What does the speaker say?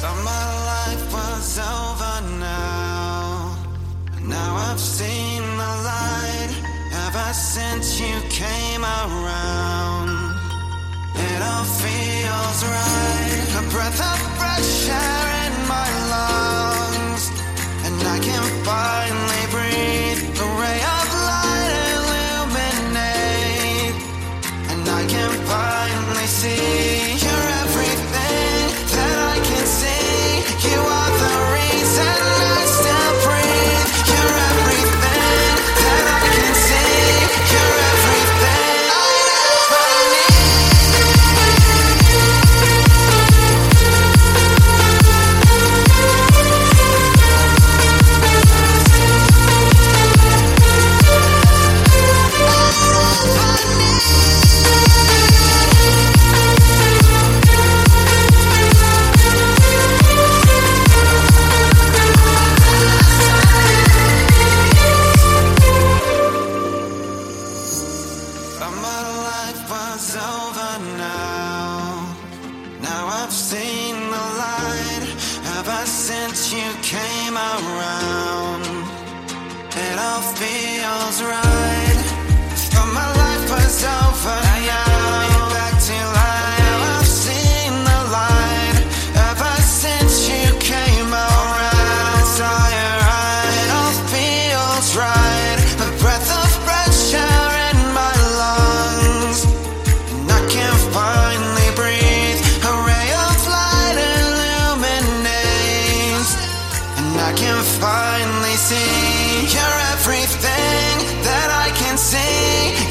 Thought my life was over now. Now I've seen the light ever since you came around. It all feels right. A breath of fresh air in my lungs. And I can finally But my life was over now. Now I've seen the light ever since you came around. It all feels right. finally see you're everything that I can see.